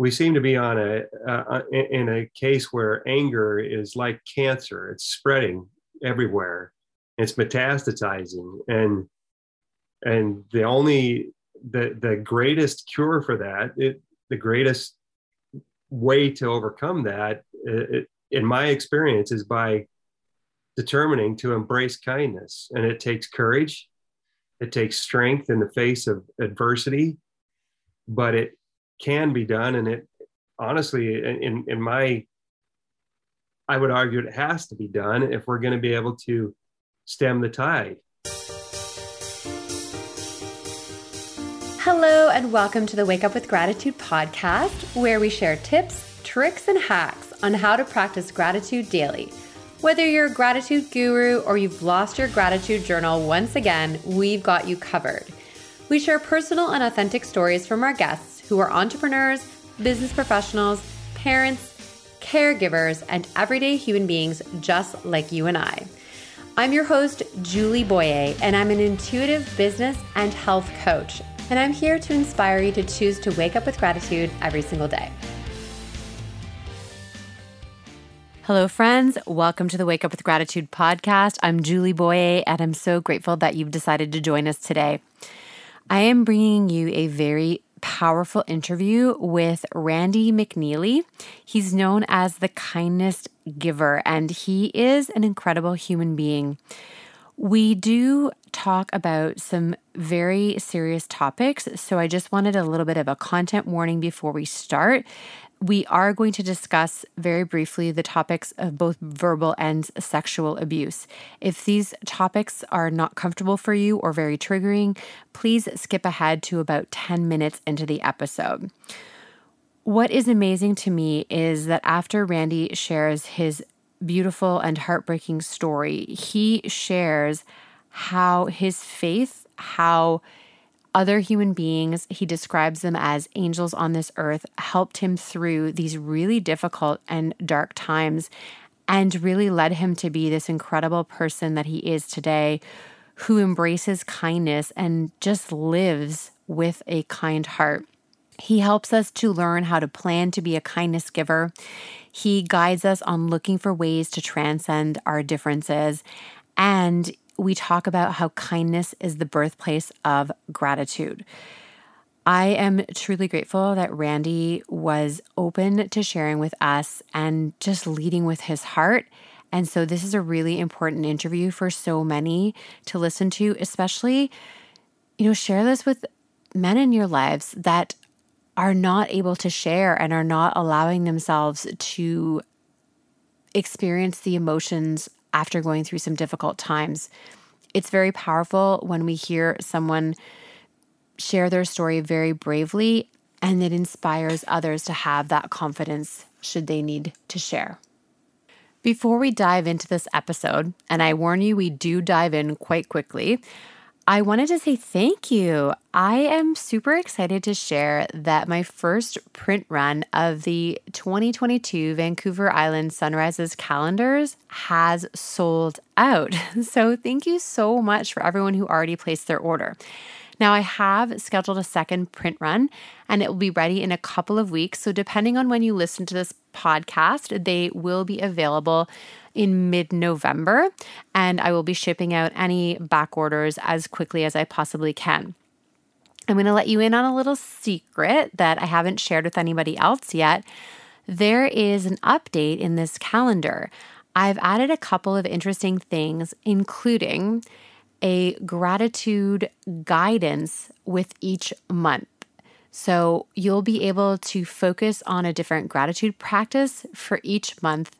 we seem to be on a uh, in a case where anger is like cancer. It's spreading everywhere. It's metastasizing. And and the only the the greatest cure for that it, the greatest way to overcome that it, in my experience is by determining to embrace kindness. And it takes courage. It takes strength in the face of adversity. But it can be done and it honestly in in my i would argue it has to be done if we're going to be able to stem the tide Hello, and welcome to the Wake Up with Gratitude podcast, where we share tips, tricks, and hacks on how to practice gratitude daily. Whether you're a gratitude guru or you've lost your gratitude journal once again, we've got you covered. We share personal and authentic stories from our guests who are entrepreneurs, business professionals, parents, caregivers, and everyday human beings just like you and I. I'm your host, Julie Boyer, and I'm an intuitive business and health coach. And I'm here to inspire you to choose to wake up with gratitude every single day. Hello, friends. Welcome to the Wake Up with Gratitude podcast. I'm Julie Boyer, and I'm so grateful that you've decided to join us today. I am bringing you a very powerful interview with Randy McNeely. He's known as the kindness giver, and he is an incredible human being. We do talk about some very serious topics, so I just wanted a little bit of a content warning before we start. We are going to discuss very briefly the topics of both verbal and sexual abuse. If these topics are not comfortable for you or very triggering, please skip ahead to about 10 minutes into the episode. What is amazing to me is that after Randy shares his beautiful and heartbreaking story, he shares how his faith, how other human beings, he describes them as angels on this earth, helped him through these really difficult and dark times and really led him to be this incredible person that he is today, who embraces kindness and just lives with a kind heart. He helps us to learn how to plan to be a kindness giver. He guides us on looking for ways to transcend our differences. And we talk about how kindness is the birthplace of gratitude. I am truly grateful that Randy was open to sharing with us and just leading with his heart. And so, this is a really important interview for so many to listen to, especially, you know, share this with men in your lives that are not able to share and are not allowing themselves to experience the emotions after going through some difficult times. It's very powerful when we hear someone share their story very bravely and it inspires others to have that confidence should they need to share. Before we dive into this episode, and I warn you, we do dive in quite quickly, I wanted to say thank you. I am super excited to share that my first print run of the 2022 Vancouver Island Sunrises calendars has sold out. So, thank you so much for everyone who already placed their order. Now, I have scheduled a second print run and it will be ready in a couple of weeks. So, depending on when you listen to this podcast, they will be available in mid November, and I will be shipping out any back orders as quickly as I possibly can. I'm going to let you in on a little secret that I haven't shared with anybody else yet. There is an update in this calendar. I've added a couple of interesting things, including a gratitude guidance with each month. So you'll be able to focus on a different gratitude practice for each month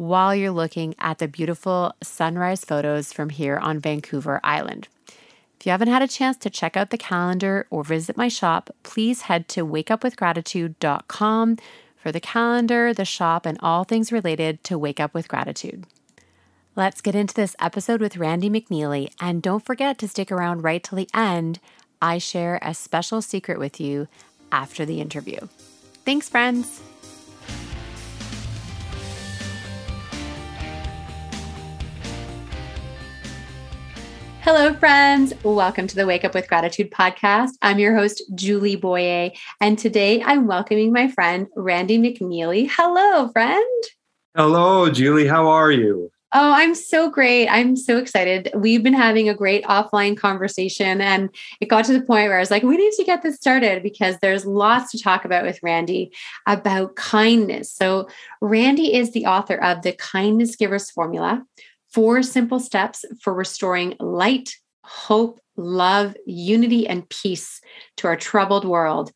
while you're looking at the beautiful sunrise photos from here on Vancouver Island. If you haven't had a chance to check out the calendar or visit my shop, please head to wakeupwithgratitude.com for the calendar, the shop, and all things related to Wake Up with Gratitude. Let's get into this episode with Randy McNeely, and don't forget to stick around right till the end. I share a special secret with you after the interview. Thanks, friends. Hello, friends. Welcome to the Wake Up with Gratitude podcast. I'm your host, Julie Boyer, and today I'm welcoming my friend, Randy McNeely. Hello, friend. Hello, Julie. How are you? Oh, I'm so great. I'm so excited. We've been having a great offline conversation, and it got to the point where I was like, we need to get this started because there's lots to talk about with Randy about kindness. So, Randy is the author of The Kindness Giver's Formula Four Simple Steps for Restoring Light, Hope, Love, Unity, and Peace to Our Troubled World,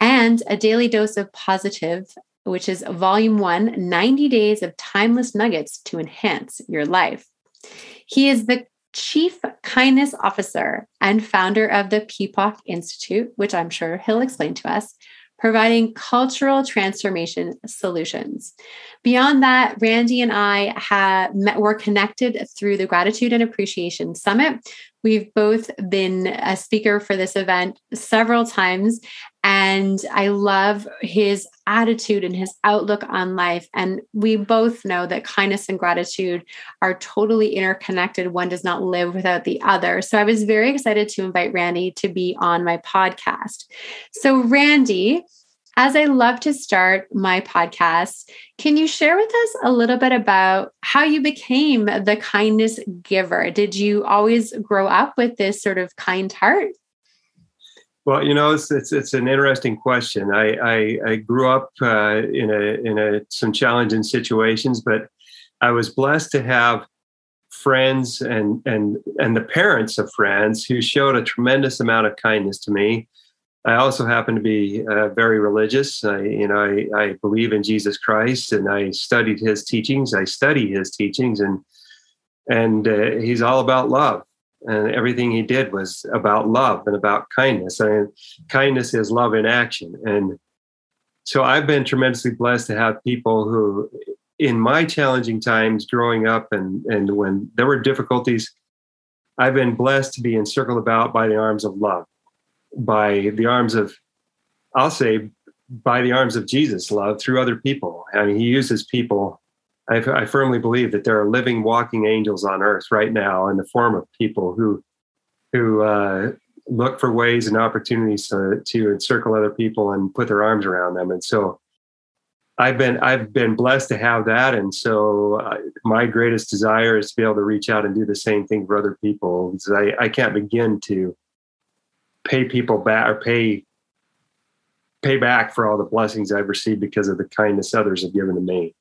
and A Daily Dose of Positive which is volume one 90 days of timeless nuggets to enhance your life. He is the Chief Kindness Officer and founder of the Peapock Institute, which I'm sure he'll explain to us, providing cultural transformation solutions. Beyond that, Randy and I have met, were connected through the Gratitude and Appreciation Summit. We've both been a speaker for this event several times, and I love his attitude and his outlook on life. And we both know that kindness and gratitude are totally interconnected. One does not live without the other. So I was very excited to invite Randy to be on my podcast. So, Randy, as I love to start my podcast, can you share with us a little bit about how you became the kindness giver? Did you always grow up with this sort of kind heart? Well, you know, it's it's, it's an interesting question. I I, I grew up uh, in a in a some challenging situations, but I was blessed to have friends and and and the parents of friends who showed a tremendous amount of kindness to me I also happen to be uh, very religious. I, you know, I, I, believe in Jesus Christ, and I studied His teachings. I study His teachings, and and uh, He's all about love, and everything He did was about love and about kindness. Mean, kindness is love in action, and so I've been tremendously blessed to have people who, in my challenging times growing up, and and when there were difficulties, I've been blessed to be encircled about by the arms of love by the arms of, I'll say, by the arms of Jesus, love through other people. I mean, he uses people. I, I firmly believe that there are living, walking angels on earth right now in the form of people who, who uh, look for ways and opportunities to, to encircle other people and put their arms around them. And so, I've been I've been blessed to have that, and so uh, my greatest desire is to be able to reach out and do the same thing for other people. I, I can't begin to pay people back or pay pay back for all the blessings I've received because of the kindness others have given to me.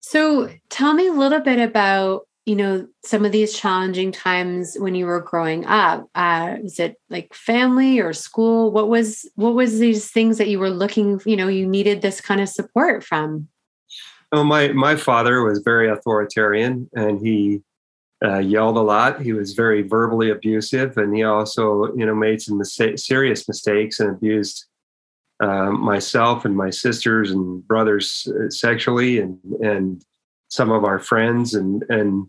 So tell me a little bit about you know some of these challenging times when you were growing up. Uh is it like family or school? What was what was these things that you were looking you know you needed this kind of support from? Oh my my father was very authoritarian and he uh, yelled a lot. He was very verbally abusive, and he also, you know, made some serious mistakes and abused uh, myself and my sisters and brothers uh, sexually, and and some of our friends, and and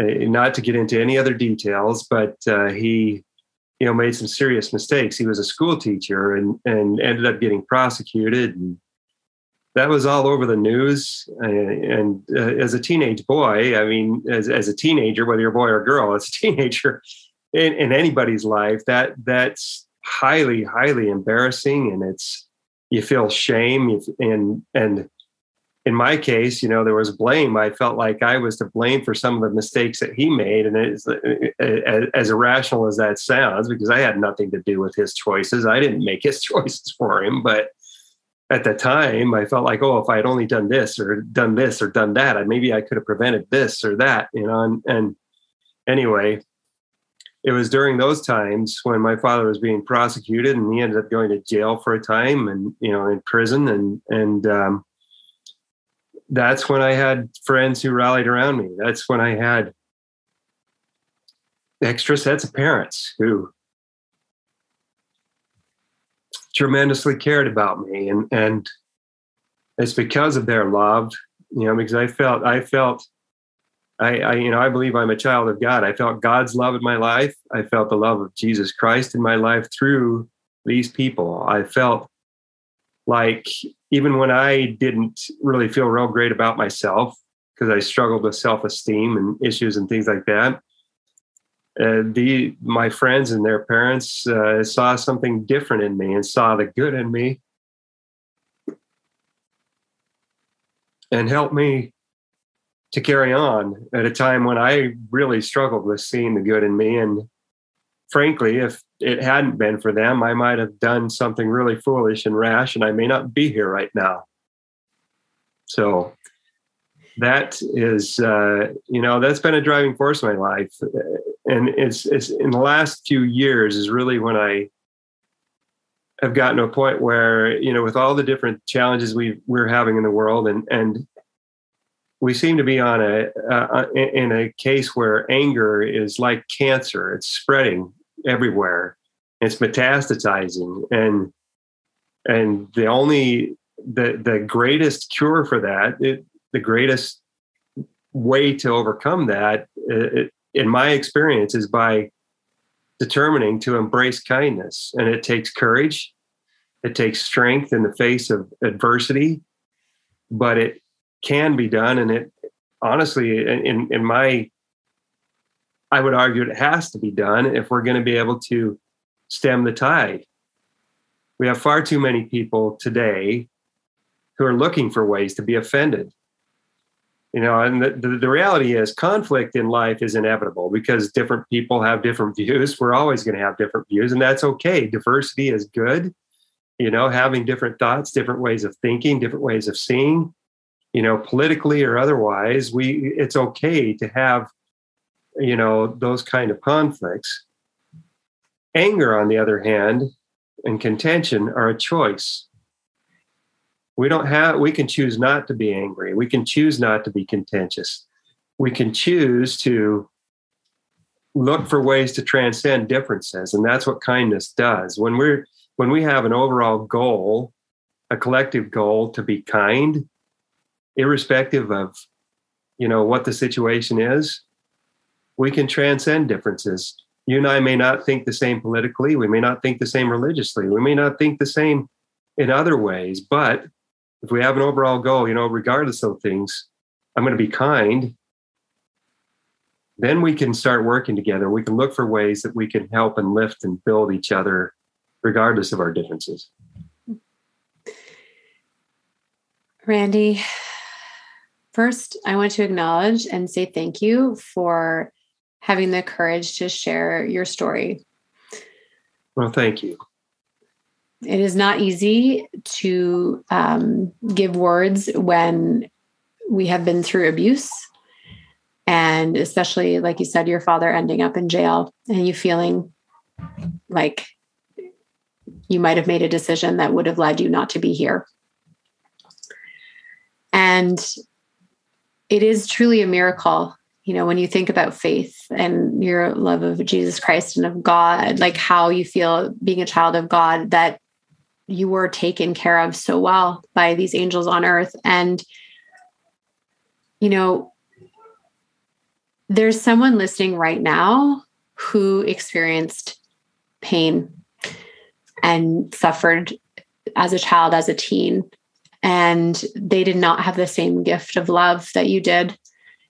uh, not to get into any other details, but uh, he, you know, made some serious mistakes. He was a school teacher and and ended up getting prosecuted and that was all over the news. Uh, and, uh, as a teenage boy, I mean, as, as a teenager, whether you're a boy or a girl, as a teenager in, in anybody's life, that that's highly, highly embarrassing. And it's, you feel shame. And, and in my case, you know, there was blame. I felt like I was to blame for some of the mistakes that he made. And as, uh, uh, as irrational as that sounds, because I had nothing to do with his choices. I didn't make his choices for him, but at the time i felt like oh if i had only done this or done this or done that maybe i could have prevented this or that you know and, and anyway it was during those times when my father was being prosecuted and he ended up going to jail for a time and you know in prison and and um, that's when i had friends who rallied around me. That's when i had extra sets of parents who tremendously cared about me. And and it's because of their love you know because i felt i felt I, I, you know i believe i'm a child of god. I felt god's love in my life. I felt the love of jesus christ in my life through these people. I felt like even when i didn't really feel real great about myself because i struggled with self-esteem and issues and things like that uh, the my friends and their parents uh, saw something different in me and saw the good in me and helped me to carry on at a time when I really struggled with seeing the good in me. And frankly, if it hadn't been for them, I might have done something really foolish and rash, and I may not be here right now. So that is, uh, you know, that's been a driving force in my life, and it's, it's in the last few years is really when I have gotten to a point where, you know, with all the different challenges we we're having in the world, and and we seem to be on a uh, in a case where anger is like cancer; it's spreading everywhere, it's metastasizing, and and the only the the greatest cure for that, it, the greatest way to overcome that, it, in my experience, is by determining to embrace kindness, and it takes courage, it takes strength in the face of adversity, but it can be done. And it honestly in in my i would argue it has to be done if we're going to be able to stem the tide. We have far too many people today who are looking for ways to be offended you know and the, the, the reality is conflict in life is inevitable because different people have different views. We're always going to have different views and that's okay. Diversity is good. You know having different thoughts different ways of thinking different ways of seeing you know politically or otherwise we it's okay to have you know those kind of conflicts. Anger on the other hand and contention are a choice we don't have we can choose not to be angry. We can choose not to be contentious. We can choose to look for ways to transcend differences and that's what kindness does. When we're when we have an overall goal a collective goal to be kind irrespective of you know what the situation is we can transcend differences. You and i may not think the same politically. We may not think the same religiously. We may not think the same in other ways but if we have an overall goal you know regardless of things i'm going to be kind then we can start working together we can look for ways that we can help and lift and build each other regardless of our differences randy First, I want to acknowledge and say thank you for having the courage to share your story. Well, thank you. It is not easy to um, give words when we have been through abuse. And especially, like you said, your father ending up in jail and you feeling like you might have made a decision that would have led you not to be here. And it is truly a miracle you know when you think about faith and your love of jesus christ and of god like how you feel being a child of god that you were taken care of so well by these angels on earth. And you know there's someone listening right now who experienced pain and suffered as a child as a teen and they did not have the same gift of love that you did.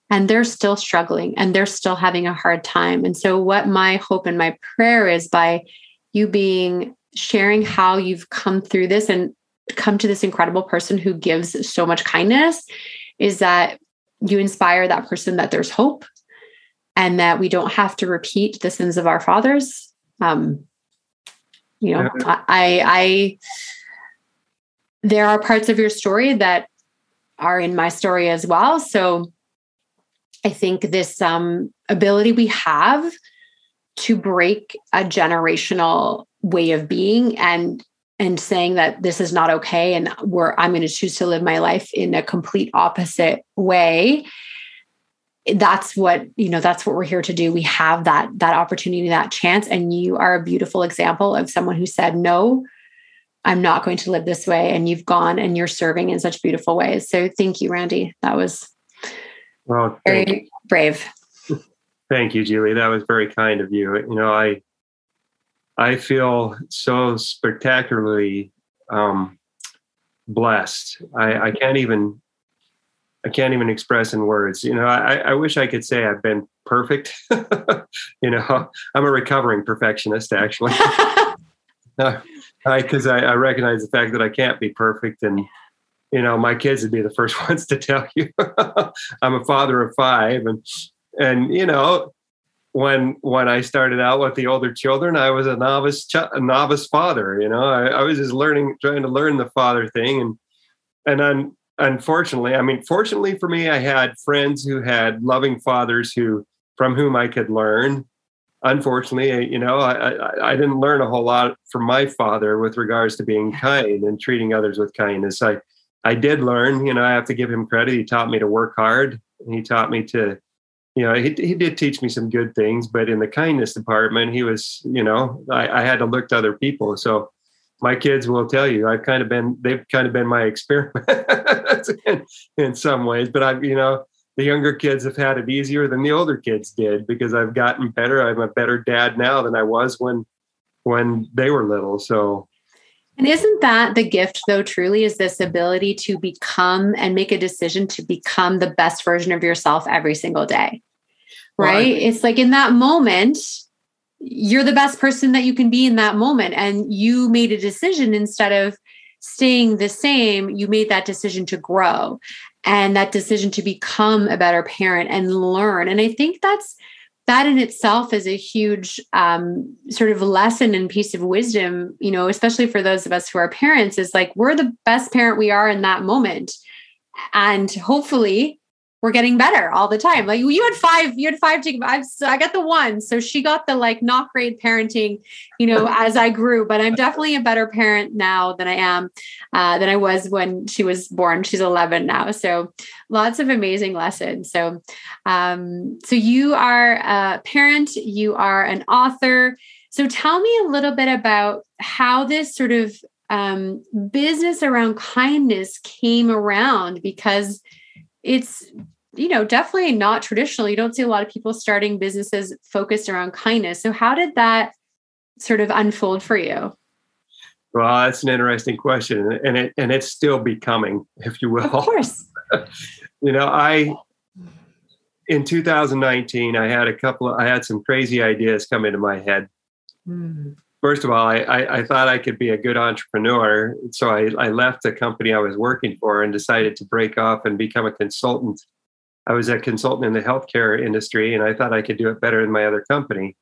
And they're still struggling and they're still having a hard time. And so what my hope and my prayer is by you being sharing how you've come through this and come to this incredible person who gives so much kindness is that you inspire that person that there's hope and that we don't have to repeat the sins of our fathers um you know i i there are parts of your story that are in my story as well. So I think this um, ability we have to break a generational way of being and and saying that this is not okay and where I'm going to choose to live my life in a complete opposite way that's what you know that's what we're here to do we have that that opportunity that chance and you are a beautiful example of someone who said no I'm not going to live this way. And you've gone and you're serving in such beautiful ways. So thank you, Randy. That was well, very you. brave. Thank you, Julie. That was very kind of you. You know, I I feel so spectacularly um, blessed. I, I can't even I can't even express in words. You know, I, I wish I could say I've been perfect. you know, I'm a recovering perfectionist, actually, because I, I, I recognize the fact that I can't be perfect, and you know, my kids would be the first ones to tell you. I'm a father of five, and and you know, when when I started out with the older children, I was a novice ch- a novice father. You know, I, I was just learning, trying to learn the father thing, and and then unfortunately, I mean, fortunately for me, I had friends who had loving fathers who from whom I could learn. Unfortunately, you know, I, I, I didn't learn a whole lot from my father with regards to being kind and treating others with kindness. I I did learn, you know, I have to give him credit. He taught me to work hard. He taught me to, you know, he, he did teach me some good things, but in the kindness department, he was, you know, I, I had to look to other people. So my kids will tell you I've kind of been they've kind of been my experiment in, in, some ways, but I've you know the younger kids have had it easier than the older kids did because I've gotten better. I'm a better dad now than I was when when they were little. So and isn't that the gift though truly is this ability to become and make a decision to become the best version of yourself every single day. Right? I, it's like in that moment you're the best person that you can be in that moment and you made a decision instead of staying the same you made that decision to grow and that decision to become a better parent and learn. And i think that's that in itself is a huge um, sort of lesson and piece of wisdom you know especially for those of us who are parents is like we're the best parent we are in that moment. And hopefully we're getting better all the time. Like you had five, you had five. I've, I got the one. So she got the like not great parenting, you know, as I grew, but I'm definitely a better parent now than I am, uh, than I was when she was born. She's 11 now. So lots of amazing lessons. So, um, so you are a parent, you are an author. So tell me a little bit about how this sort of um, business around kindness came around because it's you know definitely not traditional. You don't see a lot of people starting businesses focused around kindness. So how did that sort of unfold for you? Well that's an interesting question and it and it's still becoming if you will. Of course. You know i in 2019 i had a couple of i had some crazy ideas come into my head. Mm first of all, I, I, I, thought I could be a good entrepreneur. So I, I left the company I was working for and decided to break off and become a consultant. I was a consultant in the healthcare industry and I thought I could do it better than my other company.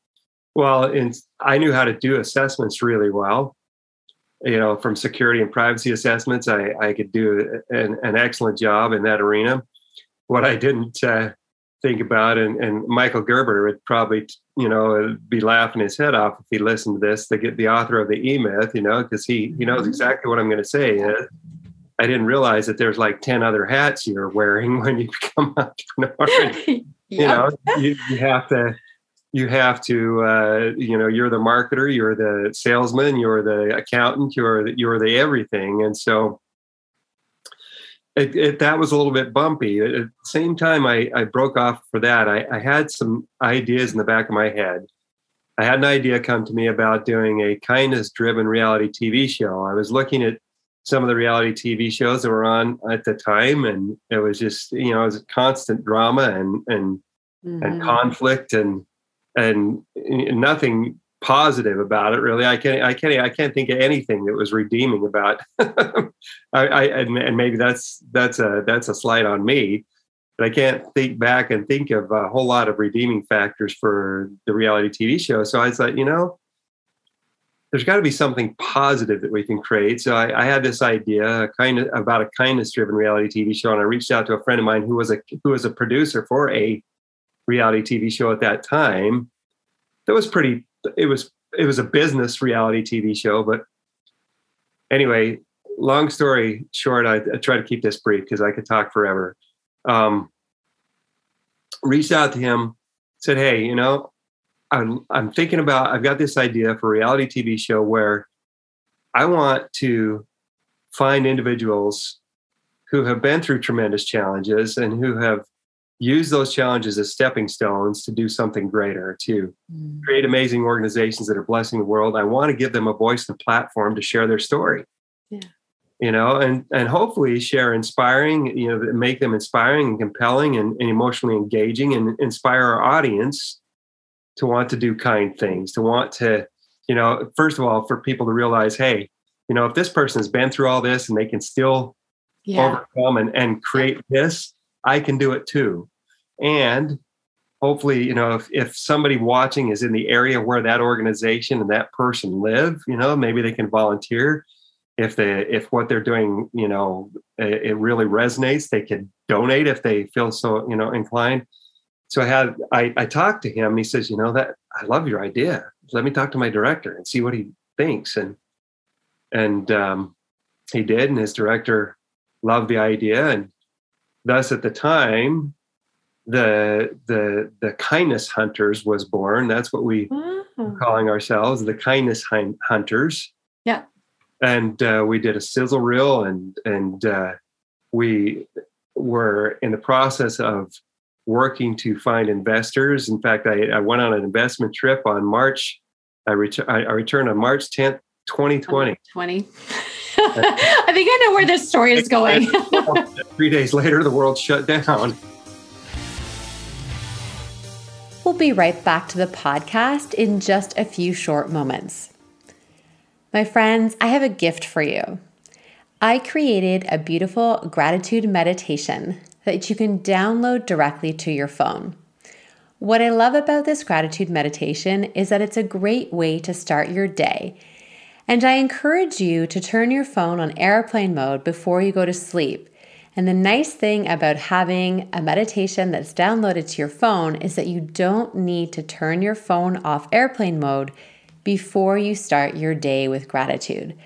Well, in, I knew how to do assessments really well. You know, from security and privacy assessments, I, I could do an, an excellent job in that arena. What I didn't uh, think about and, and michael gerber would probably you know be laughing his head off if he listened to this get the author of the e-myth you know because he he knows mm-hmm. exactly what i'm going to say i didn't realize that there's like 10 other hats you're wearing when you become an entrepreneur yep. you know you, you have to you have to uh, you know you're the marketer you're the salesman you're the accountant you're the, you're the everything and so it, it, that was a little bit bumpy. At the same time, I, I broke off for that. I, I, had some ideas in the back of my head. I had an idea come to me about doing a kindness driven reality TV show. I was looking at some of the reality TV shows that were on at the time, and it was just, you know, it was constant drama and, and, mm-hmm. and conflict and, and nothing positive about it really i can't i can't i can't think of anything that was redeeming about I, I and, and, maybe that's that's a that's a slight on me but i can't think back and think of a whole lot of redeeming factors for the reality tv show so i thought you know there's got to be something positive that we can create so i, I had this idea kind of about a kindness driven reality tv show and i reached out to a friend of mine who was a who was a producer for a reality tv show at that time that was pretty it was it was a business reality TV show. But anyway, long story short, I, I try to keep this brief because I could talk forever. Um, reached out to him, said, "Hey, you know, I'm I'm thinking about I've got this idea for a reality TV show where I want to find individuals who have been through tremendous challenges and who have used those challenges as stepping stones to do something greater, to mm. create amazing organizations that are blessing the world. I want to give them a voice and platform to share their story. Yeah. you know, and and hopefully share inspiring, you know, make them inspiring and compelling and, and emotionally engaging and inspire our audience to want to do kind things, to want to, you know, first of all, for people to realize, hey, you know, if this person has been through all this and they can still yeah. overcome and, and create this, I can do it too. And hopefully, you know, if, if somebody watching is in the area where that organization and that person live, you know, maybe they can volunteer. If they if what they're doing, you know, it, it really resonates, they can donate if they feel so, you know, inclined. So I had I, I talked to him. He says, you know, that I love your idea. Let me talk to my director and see what he thinks. And and um, he did, and his director loved the idea. And thus, at the time, the the the kindness hunters was born. That's what we oh. calling ourselves, the kindness hunters. Yeah. And uh, we did a sizzle reel, and and uh, we were in the process of working to find investors. In fact, I, I went on an investment trip on March. I, ret- I, I returned on March 10th, 2020. 20. I think I know where this story is going. Three days later, the world shut down. We'll be right back to the podcast in just a few short moments. My friends, I have a gift for you. I created a beautiful gratitude meditation that you can download directly to your phone. What I love about this gratitude meditation is that it's a great way to start your day and I encourage you to turn your phone on airplane mode before you go to sleep. And the nice thing about having a meditation that's downloaded to your phone is that you don't need to turn your phone off airplane mode before you start your day with gratitude.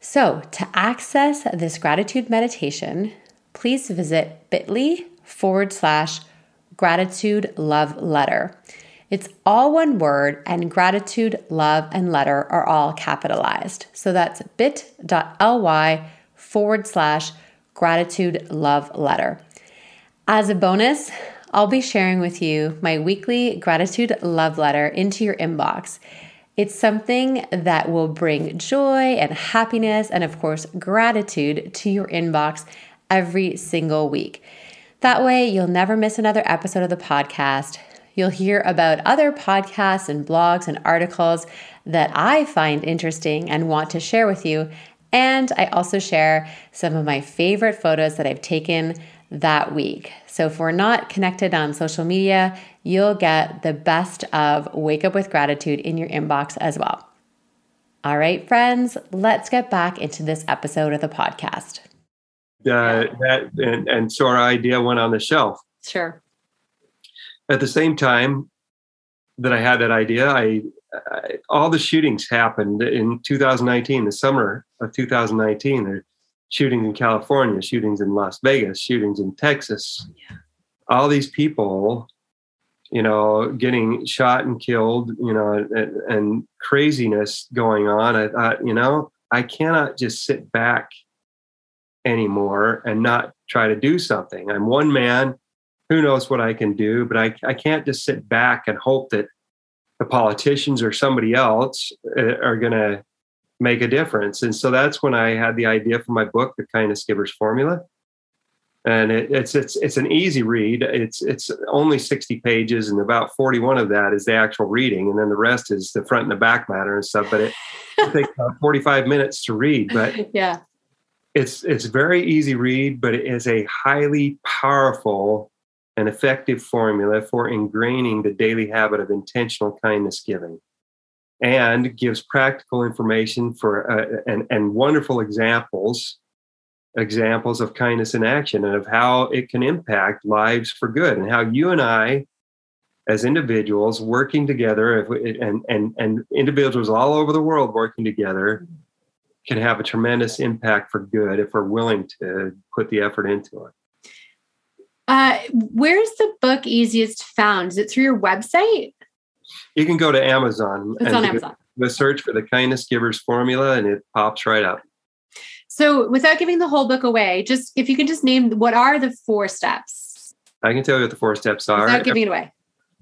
So, to access this gratitude meditation, please visit bit.ly forward slash gratitude love letter. It's all one word, and gratitude, love, and letter are all capitalized. So that's bit.ly forward slash gratitude, love, letter. As a bonus, I'll be sharing with you my weekly gratitude love letter into your inbox. It's something that will bring joy and happiness, and of course, gratitude to your inbox every single week. That way, you'll never miss another episode of the podcast. You'll hear about other podcasts and blogs and articles that I find interesting and want to share with you. And I also share some of my favorite photos that I've taken that week. So if we're not connected on social media, you'll get the best of Wake Up with Gratitude in your inbox as well. All right, friends, let's get back into this episode of the podcast. Uh, that and, and so our idea went on the shelf. Sure at the same time that I had that idea, I, I all the shootings happened in 2019, the summer of 2019. There shootings in California, shootings in Las Vegas, shootings in Texas. Yeah. All these people, you know, getting shot and killed, you know, and, and craziness going on. I thought, you know, I cannot just sit back anymore and not try to do something. I'm one man who knows what I can do, but I, I can't just sit back and hope that the politicians or somebody else uh, are going to make a difference. And so that's when I had the idea for my book, The Kindness Giver's Formula. And it, it's it's it's an easy read. It's it's only sixty pages, and about forty one of that is the actual reading, and then the rest is the front and the back matter and stuff. But it, it takes about forty five minutes to read. But yeah, it's it's very easy read, but it is a highly powerful and effective formula for ingraining the daily habit of intentional kindness giving. And gives practical information for uh, and, and wonderful examples examples of kindness in action and of how it can impact lives for good and how you and i as individuals working together and, and, and individuals all over the world working together can have a tremendous impact for good if we're willing to put the effort into it uh, where's the book easiest found? Is it through your website? You can go to Amazon. It's on Amazon. The search for the Kindness Givers formula, and it pops right up. So, without giving the whole book away, just if you could just name what are the four steps? I can tell you what the four steps are. Without giving it away.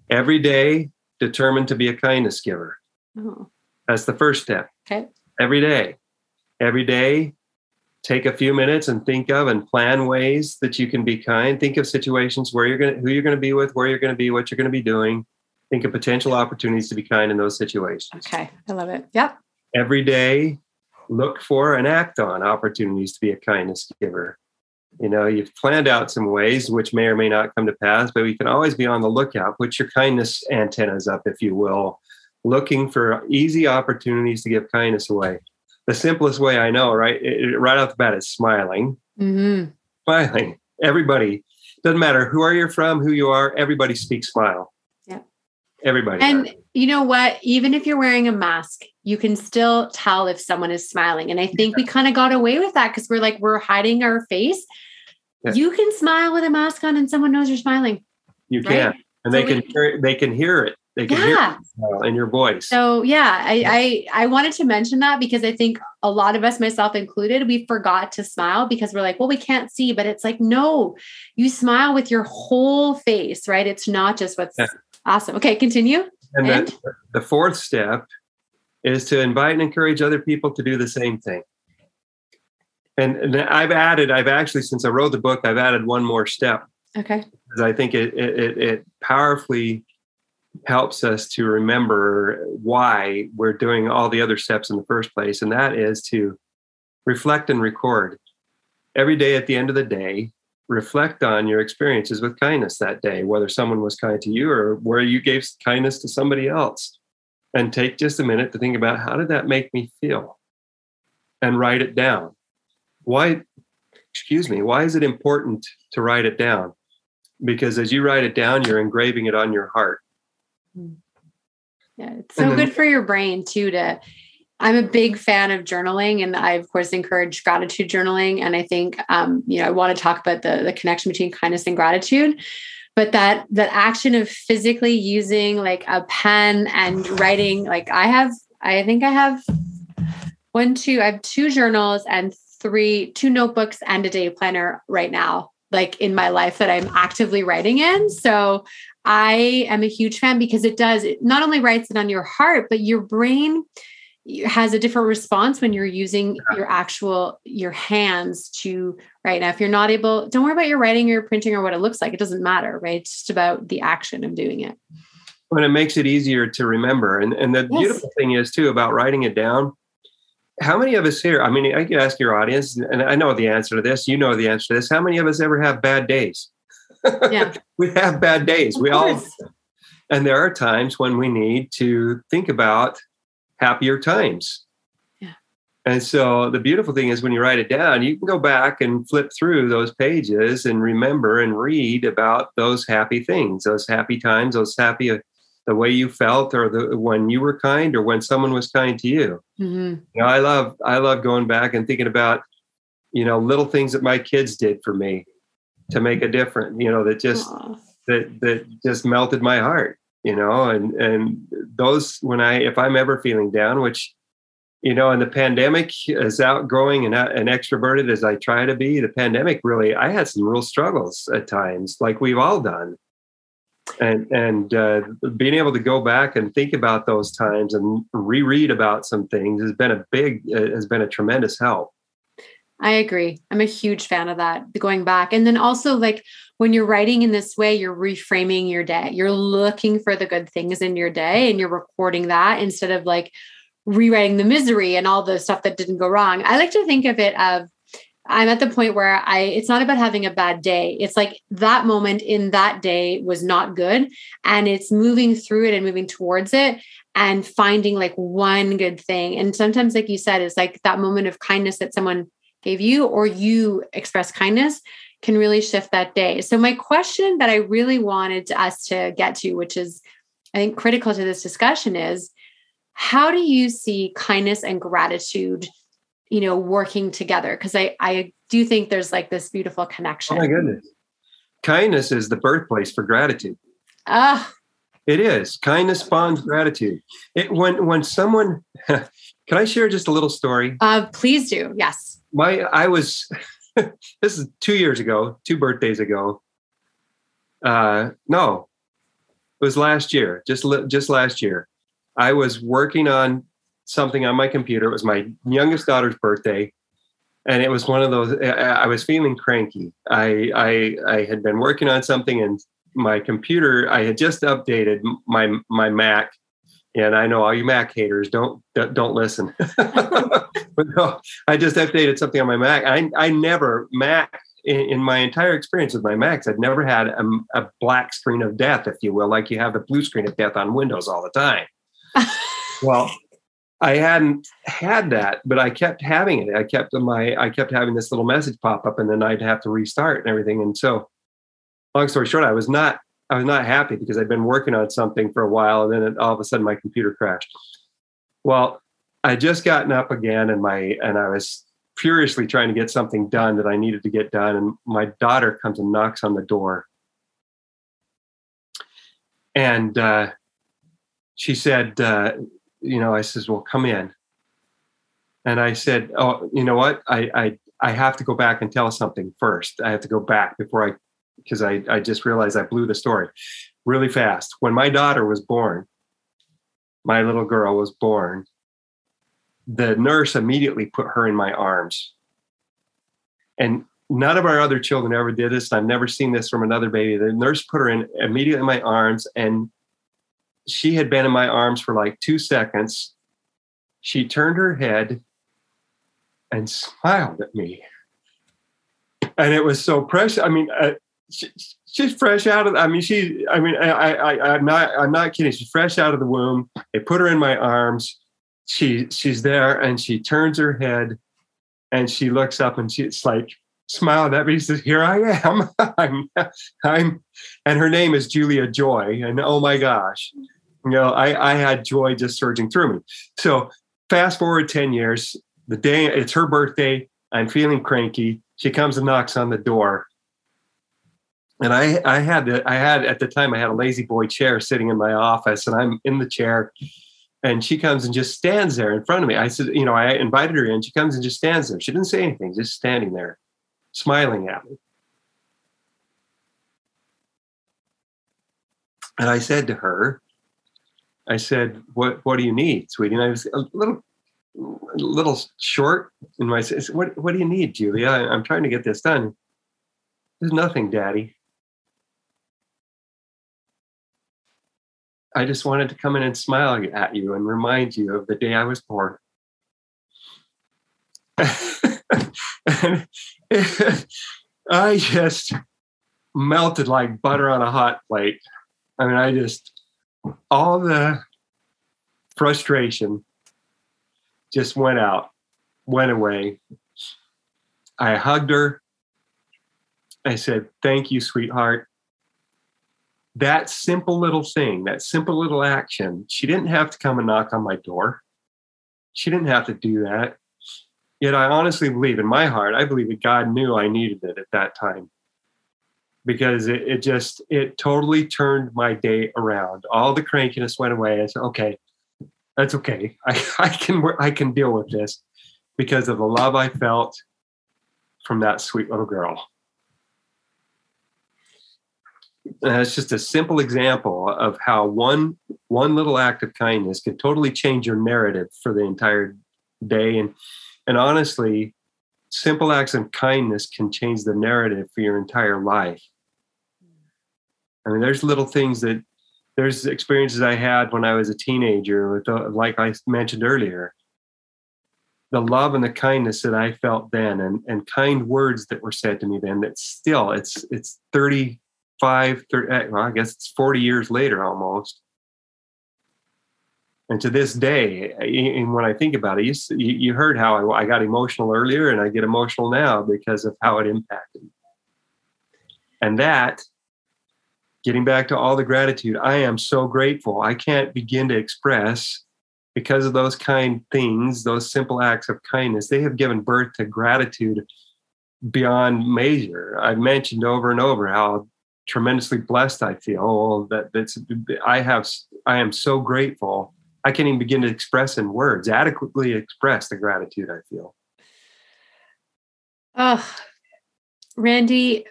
Every day, determined to be a kindness giver. Oh. That's the first step. Okay. Every day. Every day, take a few minutes and think of and plan ways that you can be kind. Think of situations where you're going to, who you're going to be with, where you're going to be, what you're going to be doing. Think of potential opportunities to be kind in those situations. Okay. I love it. Yep. Every day, look for and act on opportunities to be a kindness giver. You know, you've planned out some ways which may or may not come to pass, but we can always be on the lookout. Put your kindness antennas up, if you will, looking for easy opportunities to give kindness away the simplest way I know, right? It, right off the bat is smiling. Mm-hmm. Smiling. Everybody doesn't matter who are you from, who you are. Everybody speaks smile. Yeah. Everybody. And does. you know what? Even if you're wearing a mask, you can still tell if someone is smiling. And I think yeah. we kind of got away with that because we're like we're hiding our face. Yeah. You can smile with a mask on, and someone knows you're smiling. You right? can, and so they we, can hear, they can hear it. They can yeah. hear in your voice. So yeah, I, I I wanted to mention that because I think a lot of us, myself included, we forgot to smile because we're like, well, we can't see, but it's like, no, you smile with your whole face, right? It's not just what's yeah. awesome. Okay, continue. And, and? The fourth step is to invite and encourage other people to do the same thing. And, and I've added, I've actually, since I wrote the book, I've added one more step. Okay. Because I think it, it, it powerfully helps us to remember why we're doing all the other steps in the first place. And that is to reflect and record. Every day at the end of the day, reflect on your experiences with kindness that day, whether someone was kind to you or where you gave kindness to somebody else. And take just a minute to think about how did that make me feel? And write it down. Why, excuse me, why is it important to write it down? Because as you write it down, you're engraving it on your heart yeah, it's so then, good for your brain too to I'm a big fan of journaling and I of course encourage gratitude journaling. And I think um, you know I want to talk about the the connection between kindness and gratitude but that that action of physically using like a pen and writing like I have I think I have one two I have two journals and three two notebooks and a day planner right now like in my life that I'm actively writing in. So I am a huge fan because it does, it not only writes it on your heart, but your brain has a different response when you're using yeah. your actual your hands to write. Now if you're not able don't worry about your writing or your printing or what it looks like. It doesn't matter right? It's just about the action of doing it. And it makes it easier to remember. And and the yes. beautiful thing is too about writing it down how many of us here i mean i could ask your audience and i know the answer to this you know the answer to this. How many of us ever have bad days yeah. we have bad days. Of we course. all, and there are times when we need to think about happier times. Yeah. And so the beautiful thing is when you write it down, you can go back and flip through those pages and remember and read about those happy things, those happy times, those happy uh, the way you felt or the when you were kind or when someone was kind to you. Mm-hmm. you know, I love I love going back and thinking about you know little things that my kids did for me to make a difference you know that just Aww. that that just melted my heart you know and and those when i if i'm ever feeling down which you know and the pandemic as outgoing and, and extroverted as i try to be the pandemic really i had some real struggles at times like we've all done and and uh, being able to go back and think about those times and reread about some things has been a big uh, has been a tremendous help I agree. I'm a huge fan of that, going back. And then also, like, when you're writing in this way, you're reframing your day. You're looking for the good things in your day and you're recording that instead of like rewriting the misery and all the stuff that didn't go wrong. I like to think of it of I'm at the point where I it's not about having a bad day. It's like that moment in that day was not good and it's moving through it and moving towards it and finding like one good thing. And sometimes like you said it's like that moment of kindness that someone gave you or you express kindness can really shift that day. So my question that I really wanted us to get to, which is I think critical to this discussion is how do you see kindness and gratitude, you know, working together? Because I I do think there's like this beautiful connection. Oh my goodness. Kindness is the birthplace for gratitude. Ah. It is. Kindness spawns gratitude. It when when someone can I share just a little story? Uh please do. Yes my I was this is two years ago, two birthdays ago. Uh, no, it was last year, just just last year. I was working on something on my computer. It was my youngest daughter's birthday, and it was one of those. I was feeling cranky. I I, I had been working on something, and my computer. I had just updated my my Mac, and I know all you Mac haters don't don't listen. but no, I just updated something on my Mac. I I never Mac in, my entire experience with my Macs, I'd never had a, a, black screen of death, if you will, like you have the blue screen of death on Windows all the time. well, I hadn't had that, but I kept having it. I kept my I kept having this little message pop up, and then I'd have to restart and everything. And so, long story short, I was not I was not happy because I'd been working on something for a while, and then it, all of a sudden my computer crashed. Well, I just gotten up again, and my and I was furiously trying to get something done that I needed to get done, and my daughter comes and knocks on the door, and uh, she said. Uh, you know, I says, well, come in. And I said, oh, you know what? I, I, I have to go back and tell something first. I have to go back before I, because I, I just realized I blew the story really fast. When my daughter was born, my little girl was born, the nurse immediately put her in my arms. And none of our other children ever did this. I've never seen this from another baby. The nurse put her in immediately in my arms and she had been in my arms for like two seconds. She turned her head and smiled at me. And it was so precious. I mean, uh, she, she's fresh out of, I mean, she, I mean, I, I, I'm not, I'm not kidding. She's fresh out of the womb. They put her in my arms. She, she's there and she turns her head and she looks up and she's like, smiled at me. She says, "Here I am. I'm, I'm," and her name is Julia Joy. And oh my gosh, you know, I, I had joy just surging through me. So fast forward 10 years, the day it's her birthday, I'm feeling cranky. She comes and knocks on the door. And I, I had the, I had at the time I had a La-Z-Boy chair sitting in my office, and I'm in the chair, and she comes and just stands there in front of me. I said, you know, I invited her in. She comes and just stands there. She didn't say anything, just standing there, smiling at me. And I said to her, I said, "What What do you need, sweetie?" And I was a little, a little short in my. "What What do you need, Julia? I, I'm trying to get this done." There's nothing, Daddy. I just wanted to come in and smile at you and remind you of the day I was born. and I just melted like butter on a hot plate. I mean, I just all the frustration just went out, went away. I hugged her. I said, Thank you, sweetheart. That simple little thing, that simple little action, she didn't have to come and knock on my door. She didn't have to do that. Yet I honestly believe in my heart, I believe that God knew I needed it at that time because it, it just it totally turned my day around. All the crankiness went away. I said, okay, that's okay. I, I can I can deal with this because of the love I felt from that sweet little girl. And it's just a simple example of how one one little act of kindness can totally change your narrative for the entire day. And and honestly, simple acts of kindness can change the narrative for your entire life. I mean, there's little things that there's experiences I had when I was a teenager, with the, like I mentioned earlier, the love and the kindness that I felt then, and and kind words that were said to me then. That still, it's it's 35, 30, eh, well, I guess it's 40 years later almost. And to this day, and when I think about it, you, you heard how I, I got emotional earlier, and I get emotional now because of how it impacted. Me. And that getting back to all the gratitude, I am so grateful. I can't begin to express because of those kind things, those simple acts of kindness, they have given birth to gratitude beyond measure. I've mentioned over and over how tremendously blessed I feel that that's I have I am so grateful. I can't even begin to express in words, adequately express the gratitude I feel. Oh, Randy,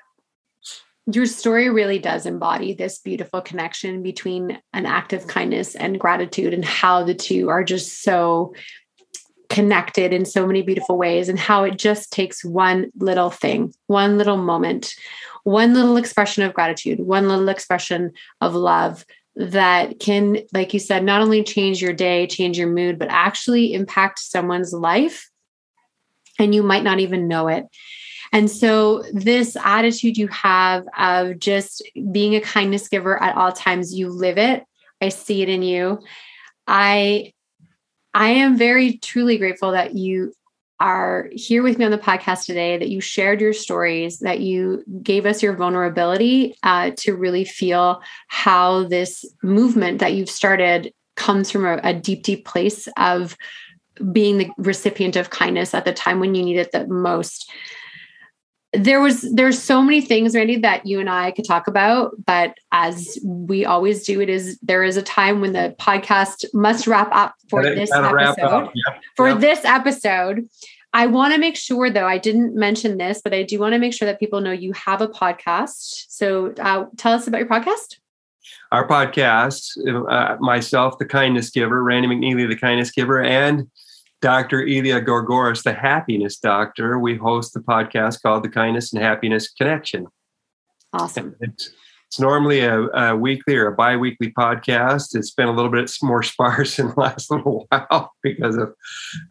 your story really does embody this beautiful connection between an act of kindness and gratitude and how the two are just so connected in so many beautiful ways and how it just takes one little thing, one little moment, one little expression of gratitude, one little expression of love that can, like you said, not only change your day, change your mood, but actually impact someone's life. And you might not even know it. And so, this attitude you have of just being a kindness giver at all times, you live it. I see it in you. I I am very truly grateful that you are here with me on the podcast today, that you shared your stories, that you gave us your vulnerability uh, to really feel how this movement that you've started comes from a, a deep, deep place of being the recipient of kindness at the time when you need it the most there was there's so many things randy that you and i could talk about but as we always do it is there is a time when the podcast must wrap up for this episode yep. for yep. this episode i want to make sure though i didn't mention this but i do want to make sure that people know you have a podcast so uh, tell us about your podcast our podcast uh, myself the kindness giver randy mcneely the kindness giver and Dr. Elia Gorgoris, the happiness doctor, we host the podcast called The Kindness and Happiness Connection. Awesome. It's, it's normally a, a, weekly or a bi weekly podcast. It's been a little bit more sparse in the last little while because of,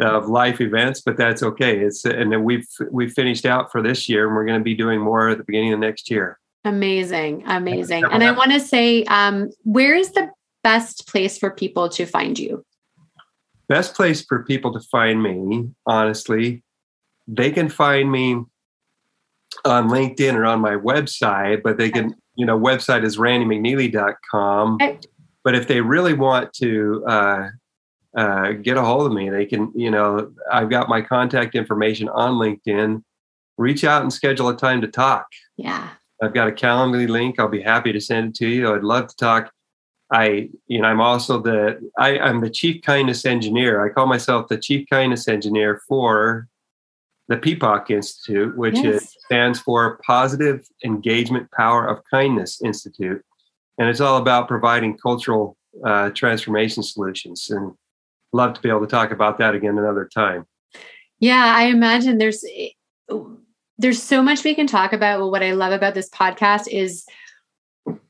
of life events, but that's okay. It's and then we've we've finished out for this year, and we're going to be doing more at the beginning of next year. Amazing, amazing. And I want to say, um, where is the best place for people to find you? Best place for people to find me, honestly, they can find me on LinkedIn or on my website, but they can, you know, website is randymcneely.com. But if they really want to uh, uh, get a hold of me, they can, you know, I've got my contact information on LinkedIn. Reach out and schedule a time to talk. Yeah. I've got a Calendly link. I'll be happy to send it to you. I'd love to talk I, you know, I'm also the I, I'm the chief kindness engineer. I call myself the chief kindness engineer for the PPOC Institute, which yes. is, stands for Positive Engagement Power of Kindness Institute, and it's all about providing cultural uh, transformation solutions. And love to be able to talk about that again another time. Yeah, I imagine there's there's so much we can talk about. Well, what I love about this podcast is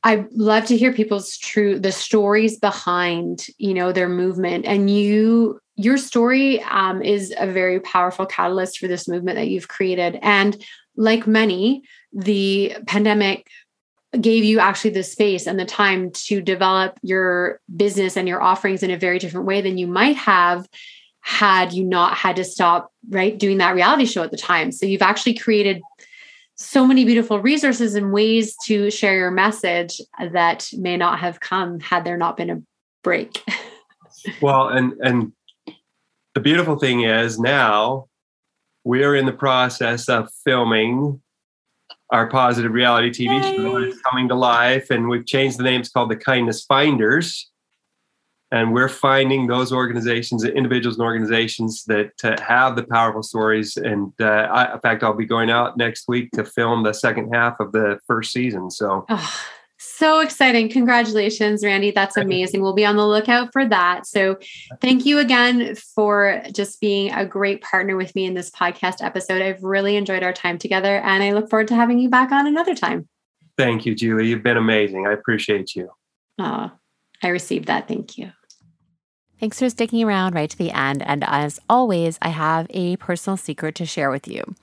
I love to hear people's true the stories behind you know their movement. And you your story um, is a very powerful catalyst for this movement that you've created. And like many the pandemic gave you actually the space and the time to develop your business and your offerings in a very different way than you might have had you not had to stop right doing that reality show at the time. So you've actually created so many beautiful resources and ways to share your message that may not have come had there not been a break. well, and and the beautiful thing is now we are in the process of filming our positive reality TV Yay. show. It's coming to life, and we've changed the name. It's called the Kindness Finders and we're finding those organizations individuals and organizations that uh, have the powerful stories. And uh, I, in fact i'll be going out next week to film the second half of the first season. So oh, so exciting. Congratulations randy. That's amazing. We'll be on the lookout for that. So thank you again for just being a great partner with me in this podcast episode. I've really enjoyed our time together and i look forward to having you back on another time. Thank you julie. You've been amazing. I appreciate you. Oh I received that. Thank you. Thanks for sticking around right to the end. And as always, I have a personal secret to share with you.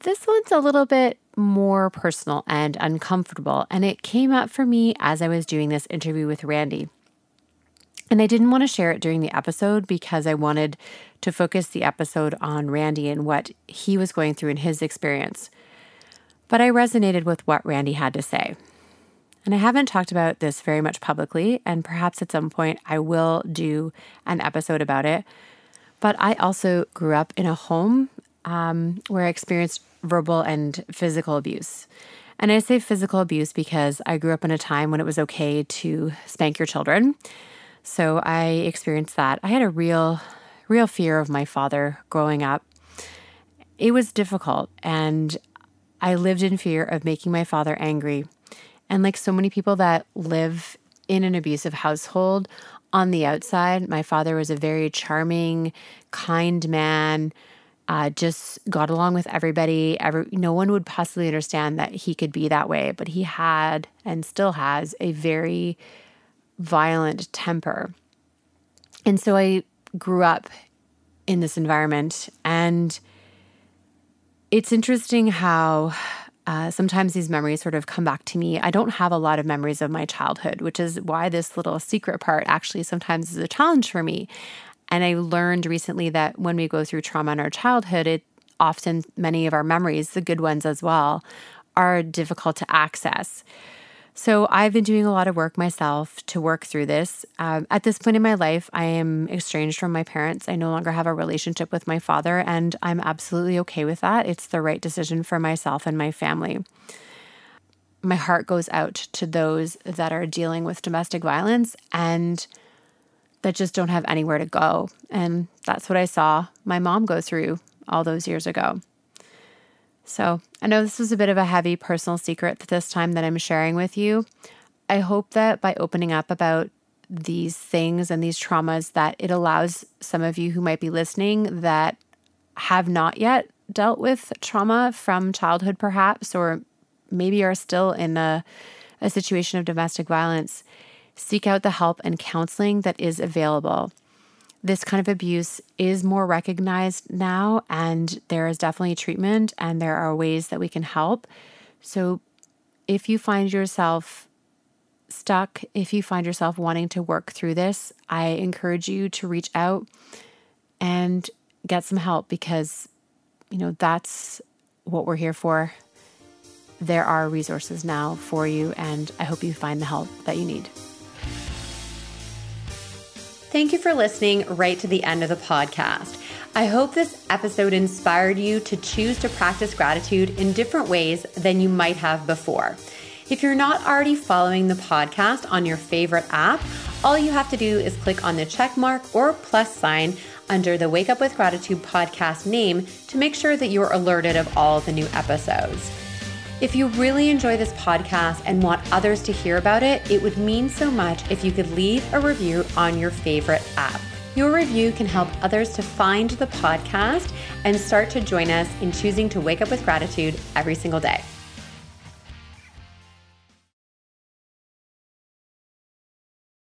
This one's a little bit more personal and uncomfortable, and it came up for me as I was doing this interview with Randy. And I didn't want to share it during the episode because I wanted to focus the episode on Randy and what he was going through in his experience. But I resonated with what Randy had to say. And I haven't talked about this very much publicly, and perhaps at some point I will do an episode about it. But I also grew up in a home um, where I experienced verbal and physical abuse. And I say physical abuse because I grew up in a time when it was okay to spank your children. So I experienced that. I had a real, real fear of my father growing up. It was difficult, and I lived in fear of making my father angry and like so many people that live in an abusive household, on the outside, my father was a very charming, kind man. Uh, just got along with everybody. Every, no one would possibly understand that he could be that way, but he had and still has a very violent temper. And so I grew up in this environment. And it's interesting how uh, sometimes these memories sort of come back to me. I don't have a lot of memories of my childhood, which is why this little secret part actually sometimes is a challenge for me. And I learned recently that when we go through trauma in our childhood, it often many of our memories, the good ones as well, are difficult to access. So I've been doing a lot of work myself to work through this. Um, at this point in my life, I am estranged from my parents. I no longer have a relationship with my father, and I'm absolutely okay with that. It's the right decision for myself and my family. My heart goes out to those that are dealing with domestic violence and that just don't have anywhere to go. And that's what I saw my mom go through all those years ago. So I know this was a bit of a heavy personal secret this time that I'm sharing with you. I hope that by opening up about these things and these traumas that it allows some of you who might be listening that have not yet dealt with trauma from childhood perhaps or maybe are still in a, a situation of domestic violence seek out the help and counseling that is available this kind of abuse is more recognized now, and there is definitely treatment and there are ways that we can help. So, if you find yourself stuck, if you find yourself wanting to work through this, I encourage you to reach out and get some help because, you know, that's what we're here for. There are resources now for you, and I hope you find the help that you need. Thank you for listening right to the end of the podcast. I hope this episode inspired you to choose to practice gratitude in different ways than you might have before. If you're not already following the podcast on your favorite app, all you have to do is click on the check mark or plus sign under the Wake Up with Gratitude podcast name to make sure that you're alerted of all the new episodes. If you really enjoy this podcast and want others to hear about it, it would mean so much if you could leave a review on your favorite app. Your review can help others to find the podcast and start to join us in choosing to wake up with gratitude every single day.